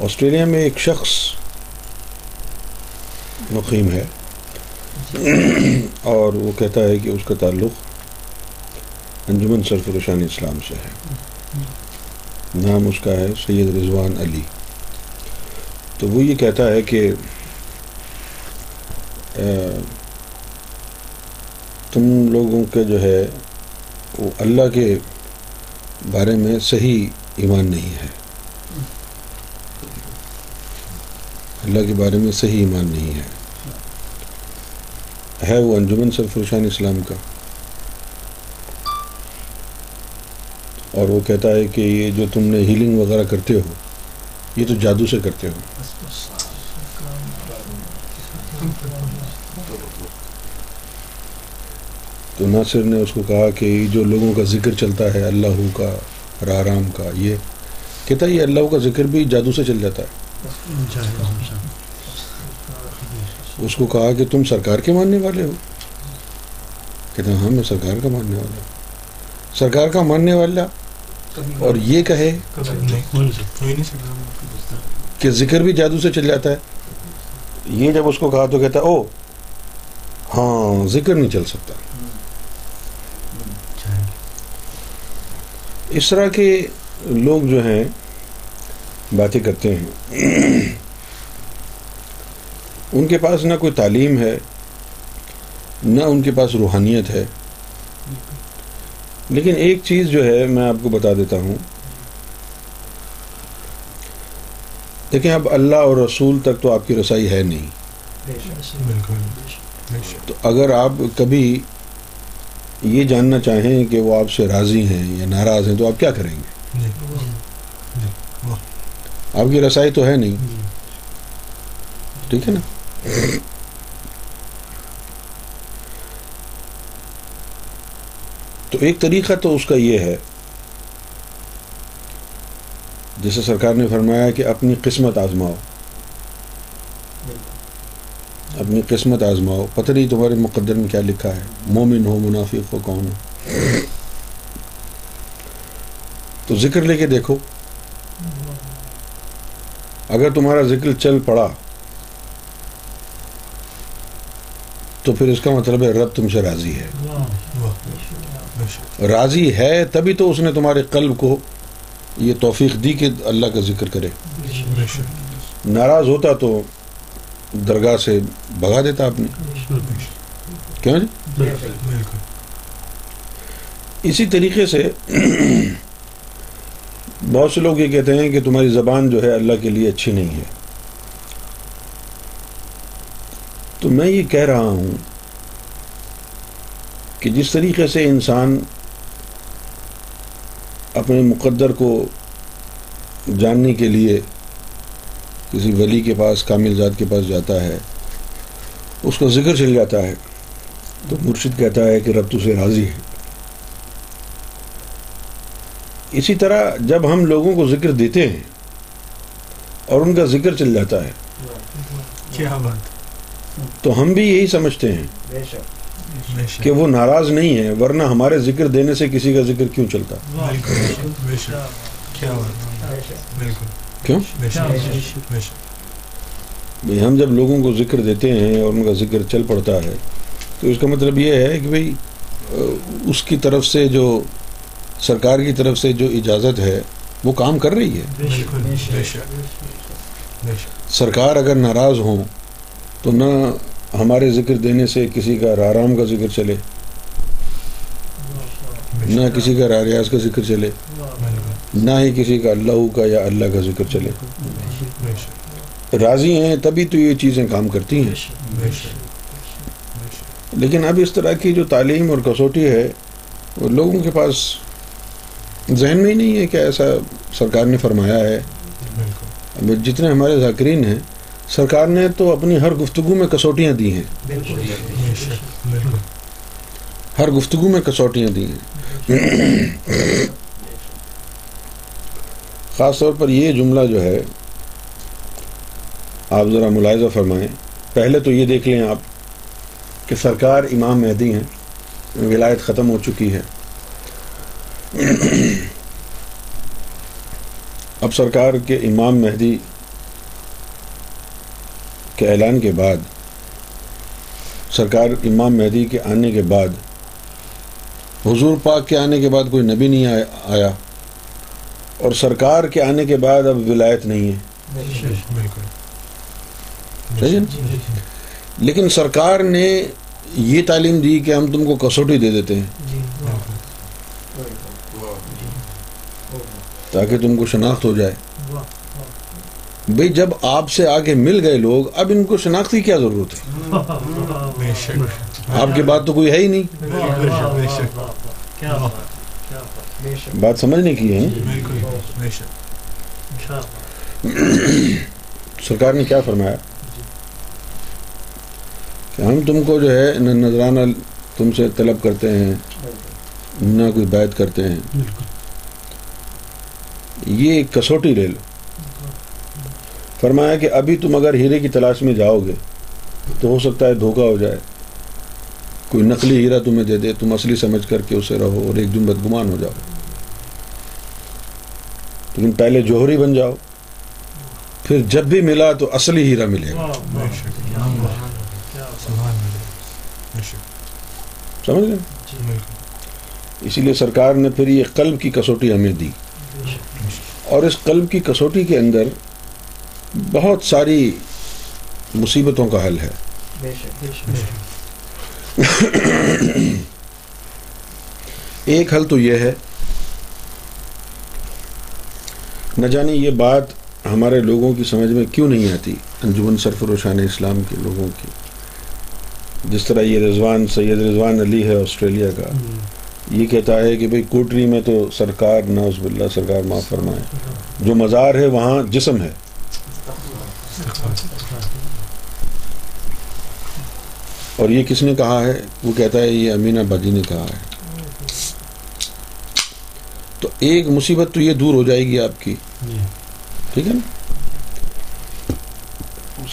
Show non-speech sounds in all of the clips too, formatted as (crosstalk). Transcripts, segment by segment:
Australia میں ایک شخص مقیم ہے اور وہ کہتا ہے کہ اس کا تعلق انجمن سرفرشان اسلام سے ہے۔ نام اس کا ہے سید رضوان علی۔ تو وہ یہ کہتا ہے کہ تم لوگوں کا جو ہے وہ اللہ کے بارے میں صحیح ایمان نہیں ہے۔ اللہ کے بارے میں صحیح ایمان نہیں ہے۔ ہے وہ انجمن سرفرشان اسلام کا۔ اور وہ کہتا ہے کہ یہ جو تم نے ہیلنگ وغیرہ کرتے ہو، یہ تو جادو سے کرتے ہو۔ تو ناصر نے اس کو کہا کہ جو لوگوں کا ذکر چلتا ہے، اللہ کا رام کا، یہ کہتا ہے یہ اللہ کا ذکر بھی جادو سے چل جاتا ہے۔ اس کو کہا کہ تم سرکار کے ماننے والے ہو؟ کہتا ہاں میں سرکار کا ماننے والا ہوں۔ سرکار کا ماننے والا اور یہ کہے کہ ذکر بھی جادو سے چل جاتا ہے۔ یہ جب اس کو کہا تو کہتا او ہاں ذکر نہیں چل سکتا۔ اس طرح کے لوگ جو ہیں باتیں کرتے ہیں۔ ان کے پاس نہ کوئی تعلیم ہے نہ ان کے پاس روحانیت ہے۔ لیکن ایک چیز جو ہے میں آپ کو بتا دیتا ہوں۔ دیکھیں اب اللہ اور رسول تک تو آپ کی رسائی ہے نہیں۔ تو اگر آپ کبھی یہ جاننا چاہیں کہ وہ آپ سے راضی ہیں یا ناراض ہیں تو آپ کیا کریں گے؟ آپ کی رسائی تو ہے نہیں۔ ٹھیک ہے نا؟ تو ایک طریقہ تو اس کا یہ ہے۔ جیسے سرکار نے فرمایا کہ اپنی قسمت آزماؤ۔ اپنی قسمت آزماؤ۔ پتہ نہیں تمہارے مقدر میں کیا لکھا ہے۔ مومن ہو منافق ہو کون ہو؟ تو ذکر لے کے دیکھو۔ اگر تمہارا ذکر چل پڑا تو پھر اس کا مطلب ہے رب تم سے راضی ہے۔ راضی ہے تبھی تو اس نے تمہارے قلب کو یہ توفیق دی کہ اللہ کا ذکر کرے۔ ناراض ہوتا تو درگاہ سے بھگا دیتا آپ نے۔ کیوں جی؟ اسی طریقے سے بہت سے لوگ یہ کہتے ہیں کہ تمہاری زبان جو ہے اللہ کے لیے اچھی نہیں ہے۔ تو میں یہ کہہ رہا ہوں کہ جس طریقے سے انسان اپنے مقدر کو جاننے کے لیے کسی ولی کے پاس، کامل ذات کے پاس جاتا ہے، اس کا ذکر چل جاتا ہے تو مرشد کہتا ہے کہ رب سے راضی ہے۔ اسی طرح جب ہم لوگوں کو ذکر دیتے ہیں اور ان کا ذکر چل جاتا ہے کیا بات؟ تو ہم بھی یہی سمجھتے ہیں کہ وہ ناراض نہیں ہے ورنہ ہمارے ذکر دینے سے کسی کا ذکر کیوں چلتا؟ کیوں؟ ہم جب لوگوں کو ذکر دیتے ہیں اور ان کا ذکر چل پڑتا ہے تو اس کا مطلب یہ ہے کہ بھئی اس کی طرف سے جو سرکار کی طرف سے جو اجازت ہے وہ کام کر رہی ہے۔ سرکار اگر ناراض ہوں تو نہ ہمارے ذکر دینے سے کسی کا رارام کا ذکر چلے نہ کسی کا راریاض کا ذکر چلے نہ ہی کسی کا اللہ کا یا اللہ کا ذکر چلے۔ راضی ہیں تبھی تو یہ چیزیں کام کرتی ہیں۔ لیکن اب اس طرح کی جو تعلیم اور کسوٹی ہے وہ لوگوں کے پاس ذہن میں ہی نہیں ہے کہ ایسا سرکار نے فرمایا ہے۔ جتنے ہمارے ذاکرین ہیں سرکار نے تو اپنی ہر گفتگو میں کسوٹیاں دی ہیں۔ ہر گفتگو میں کسوٹیاں دی ہیں۔ خاص طور پر یہ جملہ جو ہے آپ ذرا ملاحظہ فرمائیں۔ پہلے تو یہ دیکھ لیں آپ کہ سرکار امام مہدی ہیں ولایت ختم ہو چکی ہے۔ (coughs) اب سرکار کے امام مہدی کے اعلان کے بعد، سرکار امام مہدی کے آنے کے بعد، حضور پاک کے آنے کے بعد کوئی نبی نہیں آیا- اور سرکار کے آنے کے بعد اب ولایت نہیں ہے۔ بالکل لیکن سرکار نے یہ تعلیم دی کہ ہم تم کو کسوٹی دے دیتے ہیں۔ جی۔ تاکہ تم کو شناخت ہو جائے۔ بھئی جب آپ سے آگے مل گئے لوگ اب ان کو شناخت کی کیا ضرورت ہے؟ آپ کے بعد تو کوئی ہے ہی نہیں۔ بے شک بات سمجھنے کی ہے بالکل بے شک۔ سرکار نے کیا فرمایا؟ کہ ہم تم کو جو ہے نہ نذرانہ تم سے طلب کرتے ہیں نہ کوئی بیعت کرتے ہیں۔ بالکل۔ یہ ایک کسوٹی لے لو فرمایا کہ ابھی تم اگر ہیرے کی تلاش میں جاؤ گے تو ہو سکتا ہے دھوکہ ہو جائے۔ کوئی نقلی ہیرا تمہیں دے دے تم اصلی سمجھ کر کے اسے رہو اور ایک دن بدگمان ہو جاؤ۔ لیکن پہلے جوہری بن جاؤ پھر جب بھی ملا تو اصلی ہیرا ملے گا۔ سمجھ گئے؟ بالکل۔ اسی لیے سرکار نے پھر یہ قلب کی کسوٹی ہمیں دی۔ اور اس قلب کی کسوٹی کے اندر بہت ساری مصیبتوں کا حل ہے۔ ایک حل تو یہ ہے نہ جانے یہ بات ہمارے لوگوں کی سمجھ میں کیوں نہیں آتی انجمن سرفروشان اسلام کے لوگوں کی۔ جس طرح یہ رضوان سید رضوان علی ہے آسٹریلیا کا یہ کہتا ہے کہ بھئی کوٹری میں تو سرکار ناز باللہ، سرکار معاف فرمائے۔ جو مزار ہے، وہاں جسم ہے۔ اور یہ کس نے کہا ہے؟ وہ کہتا ہے، یہ امینہ بادی نے کہا ہے۔ تو ایک مصیبت تو یہ دور ہو جائے گی آپ کی۔ ٹھیک ہے نا؟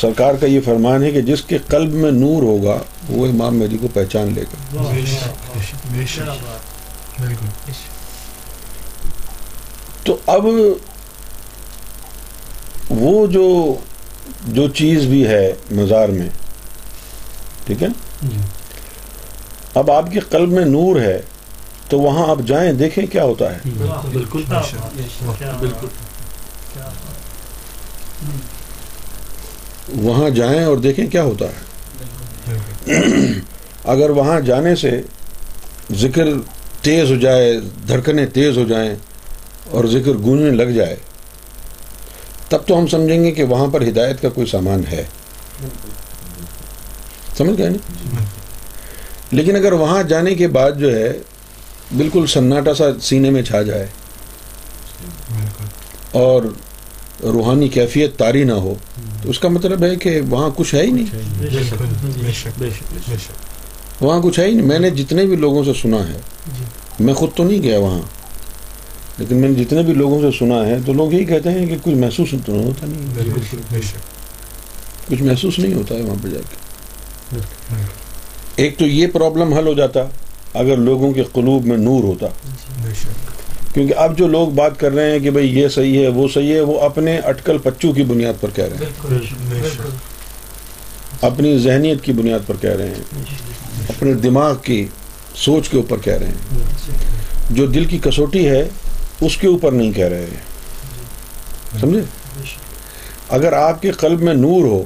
سرکار کا یہ فرمان ہے کہ جس کے قلب میں نور ہوگا، وہ امام مہدی کو پہچان لے گا۔ بالکل تو اب وہ جو جو چیز بھی ہے مزار میں ٹھیک ہے؟ جی۔ اب آپ کے قلب میں نور ہے تو وہاں آپ جائیں دیکھیں کیا ہوتا ہے۔ بالکل۔ بے شک بالکل۔ وہاں جائیں اور دیکھیں کیا ہوتا ہے۔ بالکل۔ اگر وہاں جانے سے ذکر تیز ہو جائے، دھڑکنیں تیز ہو جائیں اور ذکر گونجنے لگ جائے، تب تو ہم سمجھیں گے کہ وہاں پر ہدایت کا کوئی سامان ہے۔ سمجھ گئے نا؟ لیکن اگر وہاں جانے کے بعد جو ہے، بالکل سناٹا سا سینے میں چھا جائے اور روحانی کیفیت تاری نہ ہو، تو اس کا مطلب ہے کہ وہاں کچھ ہے ہی نہیں۔ وہاں کچھ ہے ہی نہیں۔ میں نے جتنے بھی لوگوں سے سنا ہے میں خود تو نہیں گیا وہاں لیکن میں نے جتنے بھی لوگوں سے سنا ہے تو لوگ یہی کہتے ہیں کہ کچھ محسوس تو ہوتا۔ نہیں کچھ محسوس نہیں ہوتا ہے وہاں پہ جا کے۔ ایک تو یہ پرابلم حل ہو جاتا اگر لوگوں کے قلوب میں نور ہوتا۔ شک۔ کیونکہ اب جو لوگ بات کر رہے ہیں کہ بھئی یہ صحیح ہے وہ صحیح ہے وہ اپنے اٹکل پچو کی بنیاد پر کہہ رہے ہیں۔ اپنی ذہنیت کی بنیاد پر کہہ رہے ہیں۔ اپنے دماغ کی سوچ کے اوپر کہہ رہے ہیں۔ جو دل کی کسوٹی ہے، اس کے اوپر نہیں کہہ رہے ہیں۔ سمجھے؟ اگر آپ کے قلب میں نور ہو،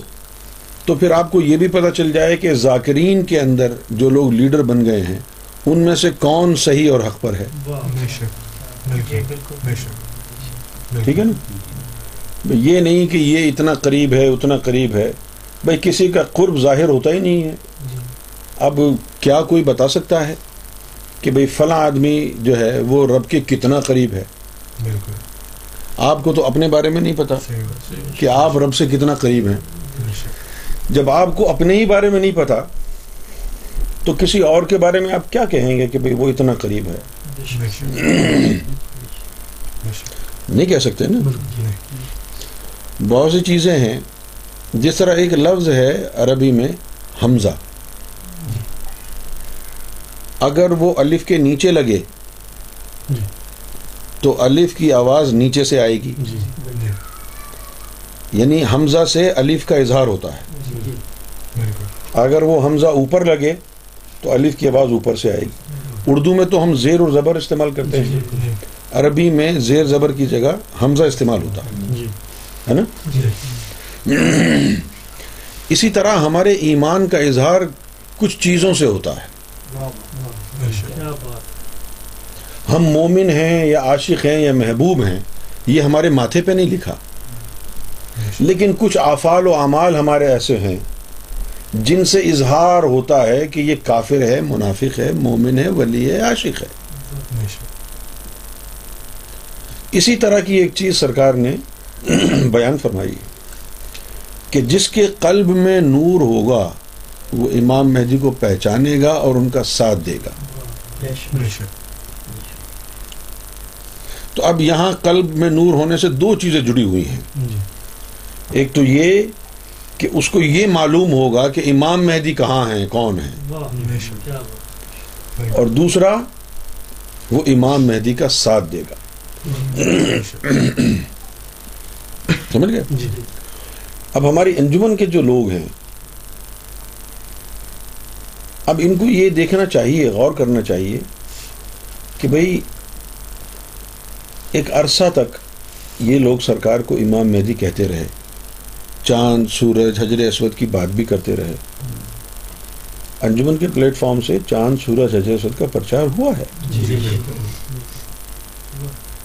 تو پھر آپ کو یہ بھی پتہ چل جائے کہ ذاکرین کے اندر جو لوگ لیڈر بن گئے ہیں، ان میں سے کون صحیح اور حق پر ہے؟ ٹھیک ہے نا؟ یہ نہیں کہ یہ اتنا قریب ہے، اتنا قریب ہے۔ بھائی، کسی کا قرب ظاہر ہوتا ہی نہیں ہے۔ اب کیا کوئی بتا سکتا ہے کہ بھئی فلاں آدمی جو ہے وہ رب کے کتنا قریب ہے؟ بالکل۔ آپ کو تو اپنے بارے میں نہیں پتا کہ آپ رب سے کتنا قریب ہیں۔ جب آپ کو اپنے ہی بارے میں نہیں پتا تو کسی اور کے بارے میں آپ کیا کہیں گے کہ بھئی وہ اتنا قریب ہے؟ نہیں کہہ سکتے نا؟ نہیں۔ بہت سی چیزیں ہیں۔ جس طرح ایک لفظ ہے عربی میں حمزہ۔ اگر وہ الف کے نیچے لگے جی۔ تو الف کی آواز نیچے سے آئے گی۔ جی جی یعنی حمزہ سے الف کا اظہار ہوتا ہے۔ اگر وہ حمزہ اوپر لگے تو الف کی آواز اوپر سے آئے گی۔ اردو میں تو ہم زیر اور زبر استعمال کرتے ہیں۔ جی عربی میں زیر زبر کی جگہ حمزہ استعمال ہوتا ہے۔ جی۔ ہے نا؟ جی۔ اسی طرح ہمارے ایمان کا اظہار کچھ چیزوں سے ہوتا ہے بے شک کیا بات ہم مومن ہیں یا عاشق ہیں یا محبوب ہیں، یہ ہمارے ماتھے پہ نہیں لکھا۔ لیکن کچھ افعال و اعمال ہمارے ایسے ہیں، جن سے اظہار ہوتا ہے کہ یہ کافر ہے، منافق ہے، مومن ہے، ولی ہے، عاشق ہے۔ اسی طرح کی ایک چیز سرکار نے (clears throat) بیان فرمائی کہ جس کے قلب میں نور ہوگا، وہ امام مہدی کو پہچانے گا اور ان کا ساتھ دے گا۔ بے شک۔ تو اب یہاں قلب میں نور ہونے سے دو چیزیں جڑی ہوئی ہیں۔ جی۔ ایک تو یہ کہ اس کو یہ معلوم ہوگا کہ امام مہدی کہاں ہیں کون ہیں۔ واہ بے شک۔ کیا بات اور دوسرا وہ امام مہدی کا ساتھ دے گا۔ سمجھ گئے؟ جی۔ اب ہماری انجمن کے جو لوگ ہیں اب ان کو یہ دیکھنا چاہیے غور کرنا چاہیے کہ بھئی ایک عرصہ تک یہ لوگ سرکار کو امام مہدی کہتے رہے۔ چاند سورج حجر اسود کی بات بھی کرتے رہے۔ انجمن کے پلیٹ فارم سے چاند سورج حجر اسود کا پرچار ہوا ہے۔ جی جی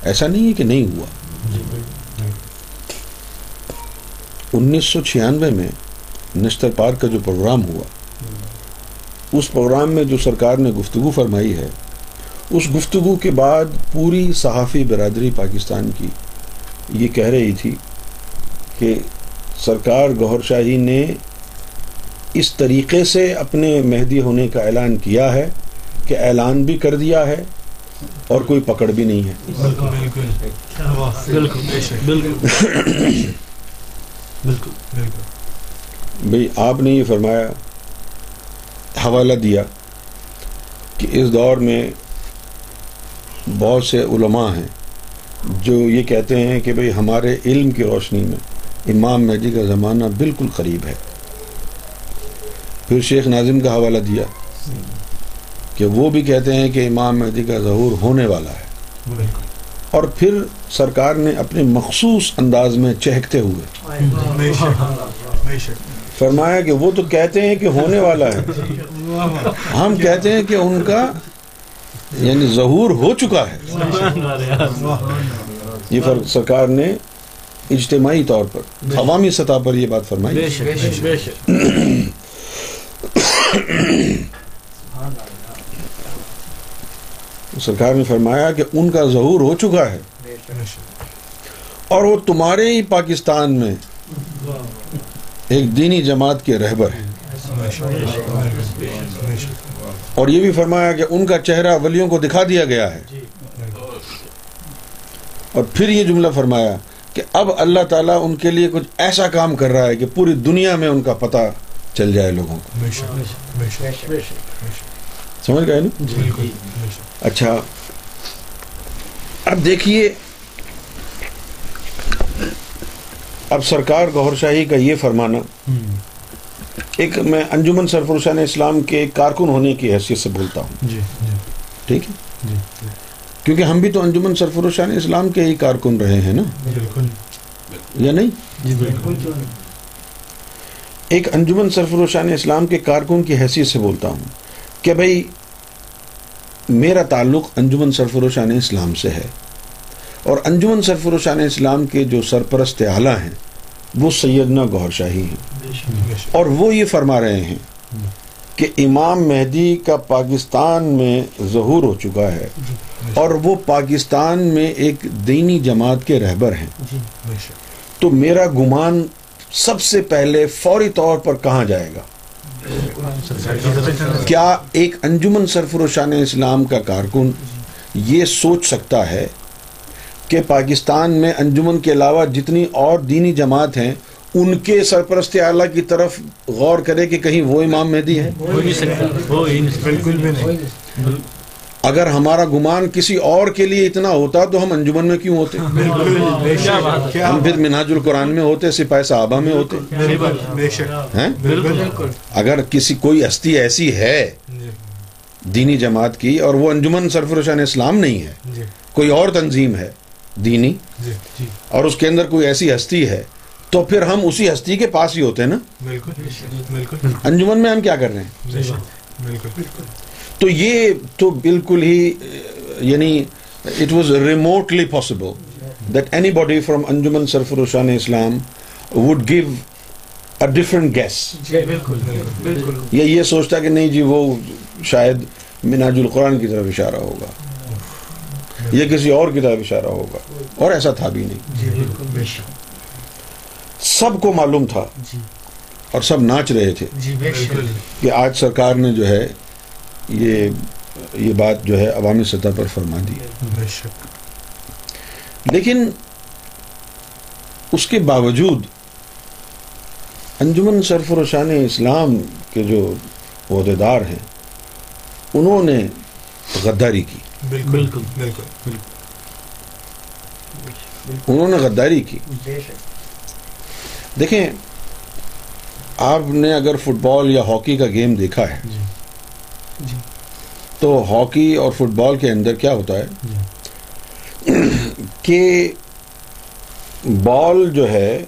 ایسا نہیں ہے کہ نہیں ہوا۔ انیس سو چھیانوے میں نشتر پارک کا جو پروگرام ہوا اس پروگرام میں جو سرکار نے گفتگو فرمائی ہے اس گفتگو کے بعد پوری صحافی برادری پاکستان کی یہ کہہ رہی تھی کہ سرکار گہر شاہی نے اس طریقے سے اپنے مہدی ہونے کا اعلان کیا ہے کہ اعلان بھی کر دیا ہے اور کوئی پکڑ بھی نہیں ہے۔ بھئی آپ نے یہ فرمایا حوالہ دیا کہ اس دور میں بہت سے علماء ہیں جو یہ کہتے ہیں کہ بھئی ہمارے علم کی روشنی میں امام مہدی کا زمانہ بالکل قریب ہے۔ پھر شیخ ناظم کا حوالہ دیا کہ وہ بھی کہتے ہیں کہ امام مہدی کا ظہور ہونے والا ہے۔ اور پھر سرکار نے اپنے مخصوص انداز میں چہکتے ہوئے فرمایا کہ وہ تو کہتے ہیں کہ ہونے والا ہے۔ ہم کہتے ہیں کہ ان کا یعنی ظہور ہو چکا ہے۔ یہ فرق سرکار نے اجتماعی طور پر عوامی سطح پر یہ بات فرمائی۔ بے شک بے شک۔ سرکار نے فرمایا کہ ان کا ظہور ہو چکا ہے۔ اور وہ تمہارے ہی پاکستان میں ایک دینی جماعت کے رہبر ہیں۔ اور یہ بھی فرمایا کہ ان کا چہرہ ولیوں کو دکھا دیا گیا ہے۔ اور پھر یہ جملہ فرمایا کہ اب اللہ تعالیٰ ان کے لیے کچھ ایسا کام کر رہا ہے کہ پوری دنیا میں ان کا پتہ چل جائے لوگوں کو۔ سمجھ گئے نا؟ شک۔ اچھا اب دیکھیے اب سرکار گہر شاہی کا یہ فرمانا ایک میں انجمن سرفروشان اسلام کے کارکن ہونے کی حیثیت سے بولتا ہوں۔ جی جی۔ ٹھیک ہے؟ جی کیونکہ ہم بھی تو انجمن سرفروشان اسلام کے ہی کارکن رہے ہیں نا؟ بالکل۔ یا نہیں؟ جی بالکل۔ ایک انجمن سرفروشان اسلام کے کارکن کی حیثیت سے بولتا ہوں کہ بھائی میرا تعلق انجمن سرفروشان اسلام سے ہے۔ اور انجمن سرفروشان اسلام کے جو سرپرست اعلیٰ ہیں وہ سیدنا گہر شاہی ہیں۔ اور وہ یہ فرما رہے ہیں کہ امام مہدی کا پاکستان میں ظہور ہو چکا ہے اور وہ پاکستان میں ایک دینی جماعت کے رہبر ہیں۔ شک۔ تو میرا گمان سب سے پہلے فوری طور پر کہاں جائے گا؟ کیا ایک انجمن سرفروشان اسلام کا کارکن یہ سوچ سکتا ہے کہ پاکستان میں انجمن کے علاوہ جتنی اور دینی جماعت ہیں ان کے سرپرست اعلیٰ کی طرف غور کرے کہ کہیں وہ امام مہدی ہے ہو ہی نہیں سکتا ہو ہی نہیں سکتا بالکل بھی نہیں۔ اگر ہمارا گمان کسی اور کے لیے اتنا ہوتا تو ہم انجمن میں کیوں ہوتے؟ بالکل بے کیا بات شک۔ ہے کیا ہم پھر مناج القرآن میں ہوتے سپاہ صحابہ میں ہوتے۔ بالکل بے شک۔ ہیں؟ بالکل۔ بالکل۔ اگر کسی کوئی ہستی ایسی ہے دینی جماعت کی اور وہ انجمن سرفروشان اسلام نہیں ہے جی۔ کوئی اور تنظیم ہے دینی جی جی۔ اور اس کے اندر کوئی ایسی ہستی ہے تو پھر ہم اسی ہستی کے پاس ہی ہوتے ہیں نا؟ بالکل انجمن میں ہم کیا کر رہے ہیں؟ بالکل۔ تو یہ تو بالکل ہی یعنی it was remotely possible that anybody from Anjuman Sarfaroshan Islam would give a different gas جی یا یہ سوچتا کہ نہیں جی وہ شاید مناج القرآن کی طرف اشارہ ہوگا۔ یہ کسی اور کی طرف اشارہ ہوگا۔ اور ایسا تھا بھی نہیں۔ سب کو معلوم تھا جی۔ اور سب ناچ رہے تھے۔ جی بے شک۔ بالکل۔ کہ آج سرکار نے جو ہے یہ یہ بات جو ہے عوامی سطح پر فرما دی۔ بے شک۔ لیکن اس کے باوجود انجمن سرفروشان اسلام کے جو عہدیدار ہیں انہوں نے غداری کی۔ بالکل۔ بالکل۔ بالکل۔ انہوں نے غداری کی۔ بے شک۔ دیکھیں آپ نے اگر فٹ بال یا ہاکی کا گیم دیکھا ہے جی۔ جی۔ تو ہاکی اور فٹ بال کے اندر کیا ہوتا ہے؟ جی۔ (clears throat) کہ بال جو ہے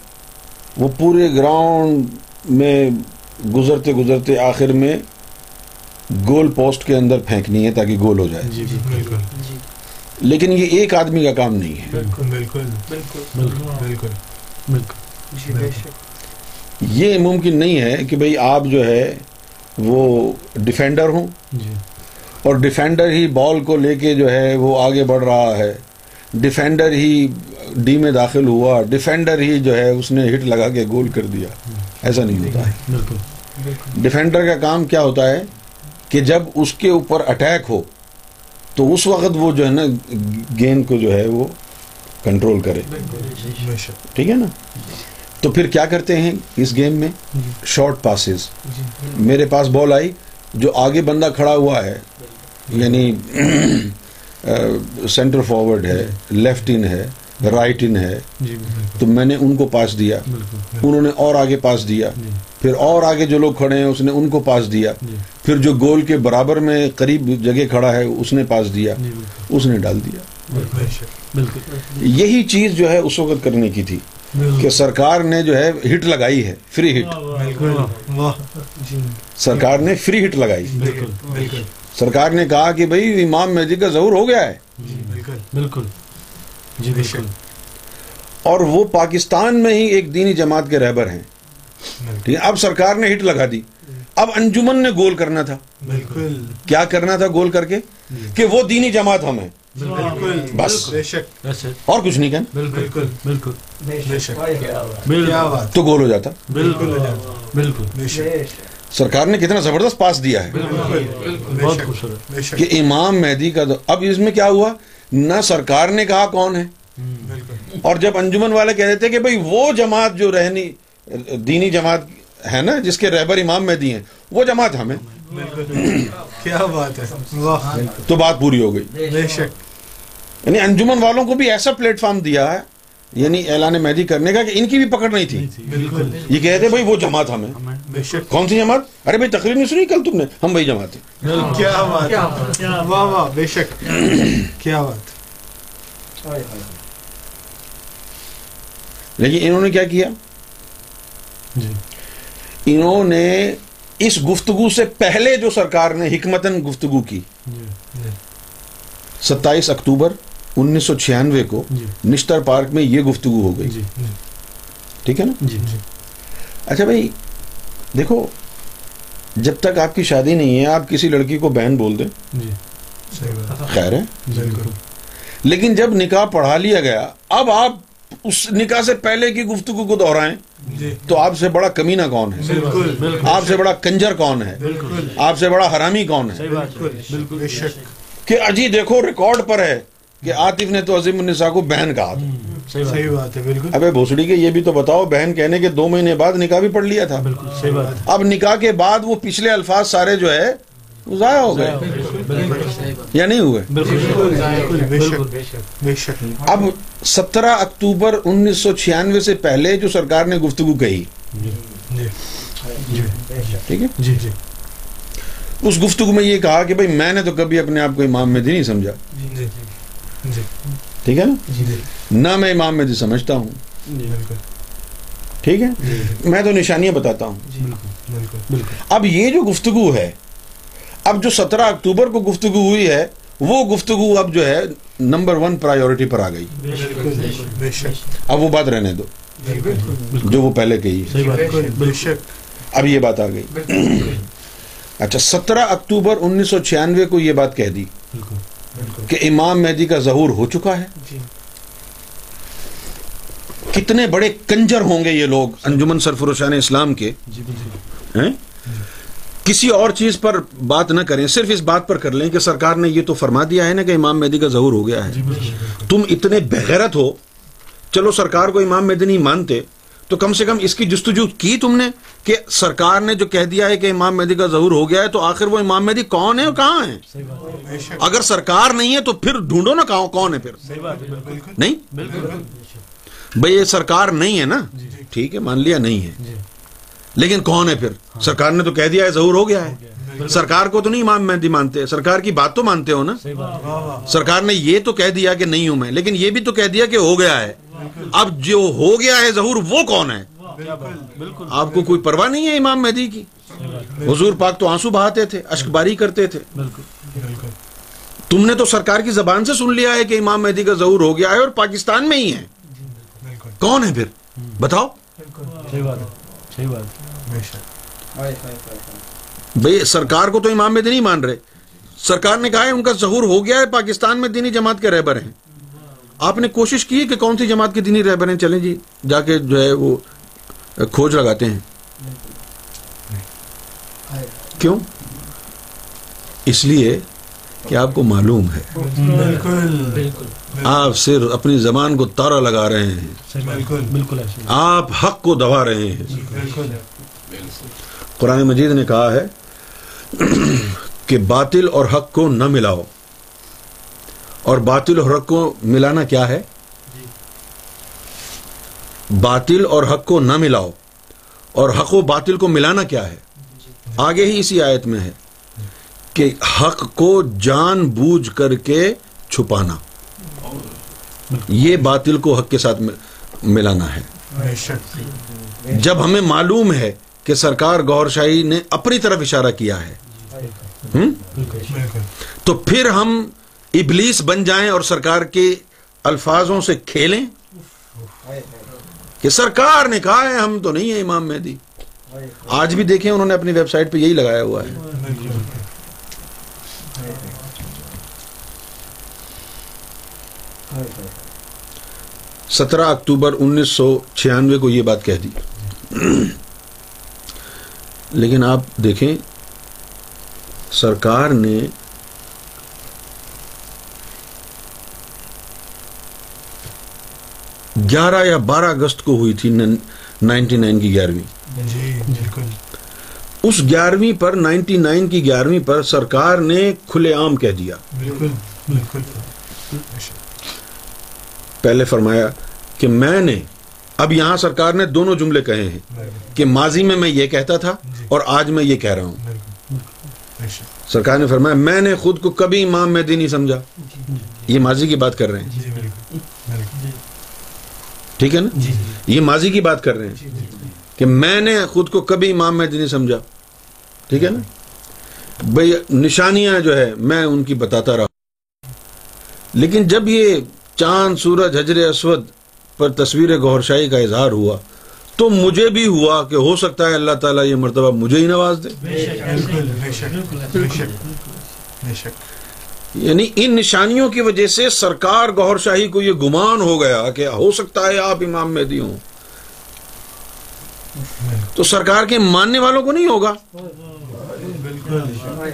وہ پورے گراؤنڈ میں گزرتے گزرتے آخر میں گول پوسٹ کے اندر پھینکنی ہے تاکہ گول ہو جائے۔ جی بالکل۔ جی۔ لیکن یہ ایک آدمی کا کام نہیں ہے۔ بالکل۔ بالکل۔ بالکل۔ بالکل۔ جی بے شک۔ یہ ممکن نہیں ہے کہ بھئی آپ جو ہے وہ ڈیفینڈر ہوں۔ جی۔ اور ڈیفینڈر ہی بال کو لے کے جو ہے وہ آگے بڑھ رہا ہے۔ ڈیفینڈر ہی ڈی میں داخل ہوا۔ ڈیفینڈر ہی جو ہے اس نے ہٹ لگا کے گول کر دیا۔ ایسا نہیں ہوتا۔ ہے بالکل۔ بالکل۔ ڈیفینڈر کا کام کیا ہوتا ہے کہ جب اس کے اوپر اٹیک ہو تو اس وقت وہ جو ہے نا گیند کو جو ہے وہ کنٹرول کرے۔ ٹھیک ہے نا؟ تو پھر کیا کرتے ہیں اس گیم میں? شارٹ پاسز میرے پاس بال آئی جو آگے بندہ کھڑا ہوا ہے یعنی (clears throat) سینٹر فارورڈ ہے لیفٹ ان ہے رائٹ ان ہے جی تو میں نے ان کو پاس دیا۔ انہوں نے اور آگے پاس دیا۔ جی۔ پھر اور آگے جو لوگ کھڑے ہیں اس نے ان کو پاس دیا۔ جی۔ پھر جو گول کے برابر میں قریب جگہ کھڑا ہے اس نے پاس دیا۔ اس نے ڈال دیا۔ یہی چیز جو ہے اس وقت کرنے کی تھی۔ کہ سرکار نے جو ہے ہٹ لگائی ہے فری ہٹ جی۔ سرکار نے فری ہٹ لگائی۔ سرکار نے کہا کہ بھائی امام مہدی کا ظہور ہو گیا ہے۔ جی بالکل جی بالکل۔ اور وہ پاکستان میں ہی ایک دینی جماعت کے رہبر ہیں۔ اب سرکار نے ہٹ لگا دی۔ اب انجمن نے گول کرنا تھا۔ بالکل۔ کیا کرنا تھا گول کر کے؟ کہ وہ دینی جماعت ہم ہیں۔ بالکل۔ بس۔ بے شک ایسے اور کچھ نہیں کہنا۔ بالکل۔ بالکل۔ بے شک کیا بالکل بات۔ تو گول ہو جاتا۔ بالکل بالکل۔ بے شک سرکار نے کتنا زبردست پاس دیا ہے۔ بالکل۔ بہت خوبصورت۔ بے شک کہ امام مہدی کا اب اس میں کیا ہوا؟ نہ سرکار نے کہا کون ہے۔ بالکل۔ اور جب انجمن والے کہہ دیتے کہ بھئی وہ جماعت جو رہنی دینی جماعت ہے نا جس کے رہبر امام مہدی ہیں وہ جماعت ہمیں کیا بات ہے۔ تو بات پوری ہو گئی۔ بے شک۔ یعنی انجمن والوں کو بھی ایسا پلیٹ فارم دیا ہے یعنی اعلان مہدی کرنے کا کہ ان کی بھی پکڑ نہیں تھی۔ بالکل۔ یہ کہتے بھائی وہ جماعت ہمیں کون سی جماعت؟ ارے بھائی تقریر نہیں سنی کل تم نے؟ ہم وہی جماعت ہیں۔ کیا بات ہے۔ واہ واہ بے شک۔ کیا بات لیکن انہوں نے کیا کیا؟ جی۔ انہوں نے اس گفتگو سے پہلے جو سرکار نے حکمتن گفتگو کی جی ستائیس اکتوبر انیس سو چھیانوے کو جی۔ نشتر پارک میں یہ گفتگو ہو گئی۔ جی ٹھیک ہے نا؟ جی جی۔ اچھا بھائی دیکھو جب تک آپ کی شادی نہیں ہے آپ کسی لڑکی کو بہن بول دیں۔ جی خیر ہے۔ لیکن جب نکاح پڑھا لیا گیا اب آپ اس نکاح سے پہلے کی گفتگو کو دہرائیں جی۔ تو آپ سے بڑا کمینہ کون ہے؟ آپ سے بڑا کنجر کون ہے؟ بالکل۔ آپ سے بڑا حرامی کون ہے؟ صحیح بات ہے۔ بالکل بے شک۔ کہ اجی دیکھو ریکارڈ پر ہے کہ عاطف نے تو عظیم النساء کو بہن کہا تھا۔ صحیح بات ہے۔ بالکل۔ ابے بھوسڑی کے یہ بھی تو بتاؤ بہن کہنے کے دو مہینے بعد نکاح بھی پڑھ لیا تھا۔ بالکل صحیح بات ہے۔ اب نکاح کے بعد وہ پچھلے الفاظ سارے جو ہے وہ ضائع ہو گئے۔ بالکل بالکل۔ یا نہیں ہوئے؟ بالکل بے شک۔ بالکل بے شک۔ بے شک۔ اب سترہ اکتوبر انیس سو چھیانوے سے پہلے جو سرکار نے گفتگو کہی۔ جی۔ جی۔ ٹھیک ہے؟ جی جی۔ اس گفتگو میں یہ کہا کہ بھائی میں نے تو کبھی اپنے آپ کو امام مہدی نہیں سمجھا۔ ٹھیک ہے نا؟ نہ میں امام مہدی سمجھتا ہوں۔ ٹھیک ہے؟ میں تو نشانیاں بتاتا ہوں۔ اب یہ جو گفتگو ہے اب جو سترہ اکتوبر کو گفتگو ہوئی ہے وہ گفتگو اب جو ہے نمبر ون پرائیورٹی پر آ گئی۔ اب وہ بات رہنے دو۔ جو وہ پہلے کہی۔ اب یہ بات آ گئی۔ اچھا سترہ اکتوبر انیس سو چھیانوے کو یہ بات کہہ دی۔ کہ امام مہدی کا ظہور ہو چکا ہے۔ جی۔ کتنے بڑے کنجر ہوں گے یہ لوگ انجمن سرفروشان اسلام کے۔ جی۔ کسی اور چیز پر بات نہ کریں صرف اس بات پر کر لیں کہ سرکار نے یہ تو فرما دیا ہے نا کہ امام مہدی کا ظہور ہو گیا جی ہے بالکل۔ تم اتنے بغیرت ہو۔ چلو سرکار کو امام مہدی نہیں مانتے تو کم سے کم اس کی جستجو کی تم نے کہ سرکار نے جو کہہ دیا ہے کہ امام مہدی کا ظہور ہو گیا ہے تو آخر وہ امام مہدی کون ہے اور کہاں ہے۔ اگر سرکار نہیں ہے تو پھر ڈھونڈو نا کہاں کون ہے پھر۔ نہیں؟ بھئی یہ سرکار نہیں ہے نا؟ جی۔ ٹھیک ہے مان لیا نہیں ہے۔ جی۔ لیکن کون ہے پھر؟ سرکار نے تو کہہ دیا ہے ظہور ہو گیا ہے۔ سرکار کو تو نہیں امام مہدی مانتے۔ سرکار کی بات تو مانتے ہو نا؟ صحیح بات ہے۔ واہ واہ سرکار نے یہ تو کہہ دیا کہ نہیں ہوں میں لیکن یہ بھی تو کہہ دیا کہ ہو گیا ہے۔ اب جو ہو گیا ہے ظہور وہ کون ہے؟ آپ کو کوئی پرواہ نہیں ہے امام مہدی کی؟ حضور پاک تو آنسو بہاتے تھے اشک باری کرتے تھے۔ بالکل بالکل۔ تم نے تو سرکار کی زبان سے سن لیا ہے کہ امام مہدی کا ظہور ہو گیا ہے اور پاکستان میں ہی ہے۔ بالکل۔ کون ہے پھر؟ بتاؤ۔ صحیح بات ہے۔ بھئی سرکار کو تو امام مہدی نہیں مان رہے۔ سرکار نے کہا ہے ان کا ظہور ہو گیا ہے پاکستان میں دینی جماعت کے رہبر ہیں۔ آپ نے کوشش کی کہ کون سی جماعت کے دینی رہبر ہیں؟ چلیں جی جا کے جو ہے وہ کھوج لگاتے ہیں۔ کیوں؟ اس لیے کہ آپ کو معلوم ہے۔ بالکل۔ بالکل۔ آپ صرف اپنی زبان کو تارا لگا رہے ہیں۔ آپ حق کو دبا رہے ہیں۔ بالکل۔ قرآن مجید نے کہا ہے کہ باطل اور حق کو نہ ملاؤ۔ اور باطل اور حق کو ملانا کیا ہے؟ باطل اور حق کو نہ ملاؤ۔ اور حق و باطل کو ملانا کیا ہے؟ آگے ہی اسی آیت میں ہے کہ حق کو جان بوجھ کر کے چھپانا۔ یہ باطل کو حق کے ساتھ مل- ملانا ہے۔ جب ہمیں معلوم ہے کہ سرکار گور شاہی نے اپنی طرف اشارہ کیا ہے۔ تو پھر ہم ابلیس بن جائیں اور سرکار کے الفاظوں سے کھیلیں؟ کہ سرکار نے کہا ہے ہم تو نہیں ہیں امام مہدی۔ آج بھی دیکھیں انہوں نے اپنی ویب سائٹ پہ یہی لگایا ہوا ہے۔ سترہ اکتوبر انیس سو چھیانوے کو یہ بات کہہ دی۔ لیکن آپ دیکھیں سرکار نے گیارہ یا بارہ اگست کو ہوئی تھی نائنٹی نائن کی گیارہویں۔ جی بالکل۔ اس گیارہویں پر نائنٹی نائن کی گیارہویں پر سرکار نے کھلے عام کہہ دیا۔ بالکل بالکل۔ پہلے فرمایا کہ میں نے اب یہاں سرکار نے دونوں جملے کہے ہیں کہ ماضی میں میں یہ کہتا تھا جی۔ اور آج میں یہ کہہ رہا ہوں۔ سرکار نے فرمایا میں نے خود کو کبھی امام مہدی نہیں سمجھا۔ یہ ماضی کی بات کر رہے ہیں۔ جی ٹھیک ہے نا؟ جی یہ ماضی کی بات کر رہے ہیں جی کہ میں نے خود کو کبھی امام مہدی نہیں سمجھا۔ ٹھیک ہے نا؟ بھئی نشانیاں جو ہے میں ان کی بتاتا رہا لیکن جب یہ چاند سورج حجر اسود پر تصویر گہر شاہی کا اظہار ہوا۔ تو مجھے بھی ہوا کہ ہو سکتا ہے اللہ تعالیٰ یہ مرتبہ مجھے ہی نواز دے۔ یعنی ان نشانیوں کی وجہ سے سرکار گہر شاہی کو یہ گمان ہو گیا کہ ہو سکتا ہے آپ امام مہدی ہوں۔ تو سرکار کے ماننے والوں کو نہیں ہوگا۔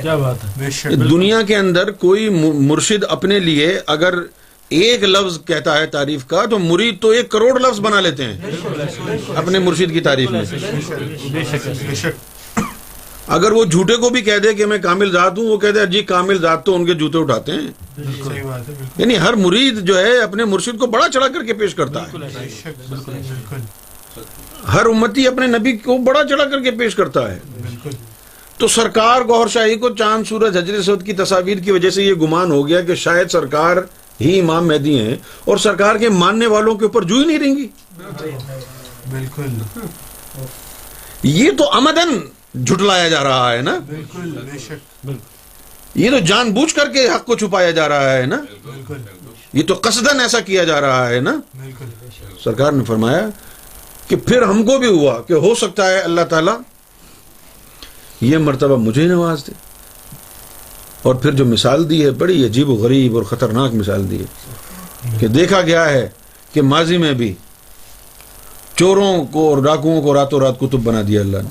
کیا بات ہے؟ دنیا کے اندر کوئی مرشد اپنے لیے اگر ایک لفظ کہتا ہے تعریف کا تو مرید تو ایک کروڑ لفظ بنا لیتے ہیں اپنے مرشد کی تعریف میں۔ اگر وہ جھوٹے کو بھی کہہ دے کہ میں کامل ذات ہوں، وہ کہہ دے جی کامل ذات تو ان کے جوتے اٹھاتے ہیں۔ یعنی ہر مرید جو ہے اپنے مرشد کو بڑا چڑھا کر کے پیش کرتا ہے۔ ہر امتی اپنے نبی کو بڑا چڑھا کر کے پیش کرتا ہے۔ تو سرکار گوھر شاہی کو چاند، سورج، حجر، سعود کی تصاویر کی وجہ سے یہ گمان ہو گیا کہ شاید سرکار ہی امام مہدی ہیں اور سرکار کے ماننے والوں کے اوپر جو ہی نہیں رہیں گی۔ بالکل۔ یہ تو امدن جھٹلایا جا رہا ہے نا؟ بالکل یہ تو جان بوجھ کر کے حق کو چھپایا جا رہا ہے نا؟ بالکل۔ یہ تو قصدن ایسا کیا جا رہا ہے نا؟ سرکار نے فرمایا کہ پھر ہم کو بھی ہوا کہ ہو سکتا ہے اللہ تعالی یہ مرتبہ مجھے نواز دے۔ اور پھر جو مثال دی ہے، بڑی عجیب و غریب اور خطرناک مثال دی ہے کہ دیکھا گیا ہے کہ ماضی میں بھی چوروں کو اور ڈاکوؤں کو راتوں رات کتب بنا دیا اللہ نے۔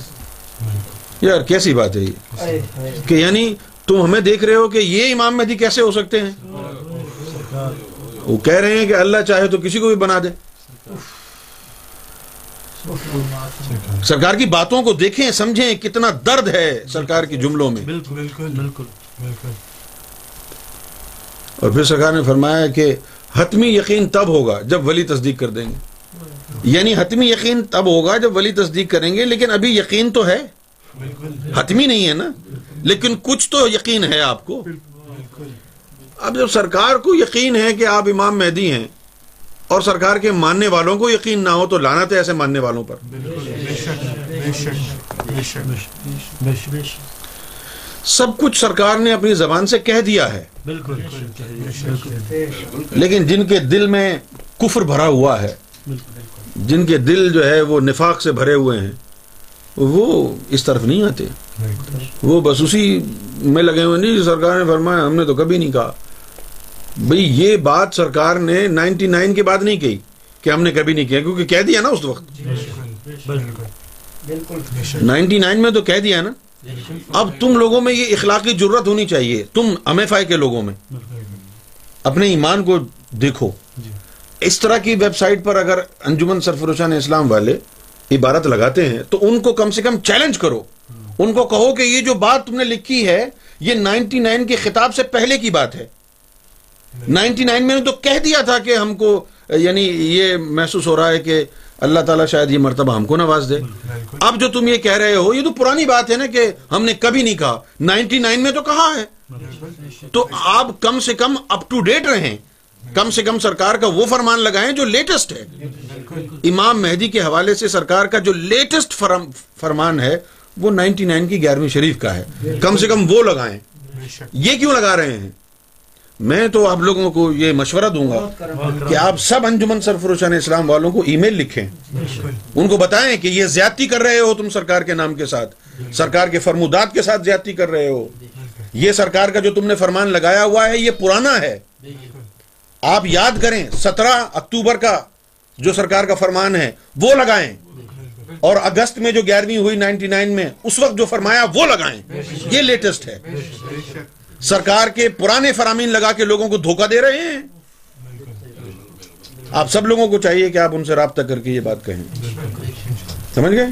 یار کیسی بات ہے یہ؟ کہ یعنی تم ہمیں دیکھ رہے ہو کہ یہ امام مہدی کیسے ہو سکتے ہیں؟ وہ کہہ رہے ہیں کہ اللہ چاہے تو کسی کو بھی بنا دے۔ سرکار کی باتوں کو دیکھیں، سمجھیں کتنا درد ہے سرکار کی جملوں میں۔ بالکل بالکل بالکل بالکل۔ اور پھر سرکار نے فرمایا کہ حتمی یقین تب ہوگا جب ولی تصدیق کر دیں گے۔ یعنی حتمی یقین تب ہوگا جب ولی تصدیق کریں گے لیکن ابھی یقین تو ہے۔ حتمی نہیں ہے نا؟ لیکن کچھ تو یقین ہے آپ کو۔ اب جب سرکار کو یقین ہے کہ آپ امام مہدی ہیں اور سرکار کے ماننے والوں کو یقین نہ ہو تو لانا تھے ایسے ماننے والوں پر۔ سب کچھ سرکار نے اپنی زبان سے کہہ دیا ہے۔ بالکل۔ لیکن جن کے دل میں کفر بھرا ہوا ہے بالکل جن کے دل جو ہے وہ نفاق سے بھرے ہوئے ہیں وہ اس طرف نہیں آتے۔ وہ بس اسی میں لگے ہوئے نہیں سرکار نے فرمایا ہم نے تو کبھی نہیں کہا۔ بھئی یہ بات سرکار نے نائنٹی نائن کے بعد نہیں کہی کہ ہم نے کبھی نہیں کیا کیونکہ کہہ دیا نا اس وقت۔ نائنٹی نائن میں تو کہہ دیا نا۔ اب تم لوگوں میں یہ اخلاقی ضرورت ہونی چاہیے۔ تم امیفائی کے لوگوں میں۔ اپنے ایمان کو دیکھو۔ اس طرح کی ویب سائٹ پر اگر انجمن سرفروشان اسلام والے عبارت لگاتے ہیں، تو ان کو کم سے کم چیلنج کرو۔ ان کو کہو کہ یہ جو بات تم نے لکھی ہے، یہ نائنٹی نائن کے خطاب سے پہلے کی بات ہے۔ نائنٹی نائن میں نے تو کہہ دیا تھا کہ ہم کو یعنی یہ محسوس ہو رہا ہے کہ اللہ تعالیٰ شاید یہ مرتبہ ہم کو نواز دے۔ اب جو تم یہ کہہ رہے ہو یہ تو پرانی بات ہے نا کہ ہم نے کبھی نہیں کہا۔ نائنٹی نائن میں تو کہا ہے۔ تو آپ کم سے کم اپ ٹو ڈیٹ رہیں۔ کم سے کم سرکار کا وہ فرمان لگائیں جو لیٹسٹ ہے۔ امام مہدی کے حوالے سے سرکار کا جو لیٹسٹ فرمان ہے وہ نائنٹی نائن کی گیارہویں شریف کا ہے۔ کم سے کم وہ لگائیں۔ یہ کیوں لگا رہے ہیں؟ میں تو آپ لوگوں کو یہ مشورہ دوں گا کہ آپ سب انجمن سرفروشان اسلام والوں کو ای میل لکھیں۔ ان کو بتائیں کہ یہ زیادتی کر رہے ہو تم سرکار کے نام کے ساتھ۔ سرکار کے فرمودات کے ساتھ زیادتی کر رہے ہو۔ یہ سرکار کا جو تم نے فرمان لگایا ہوا ہے یہ پرانا ہے۔ آپ یاد کریں سترہ اکتوبر کا جو سرکار کا فرمان ہے وہ لگائیں۔ اور اگست میں جو گیارہویں ہوئی نائنٹی نائن میں اس وقت جو فرمایا وہ لگائیں۔ یہ لیٹسٹ ہے۔ سرکار کے پرانے فرامین لگا کے لوگوں کو دھوکہ دے رہے ہیں؟ آپ سب لوگوں کو چاہیے کہ آپ ان سے رابطہ کر کے یہ بات کہیں۔ سمجھ گئے؟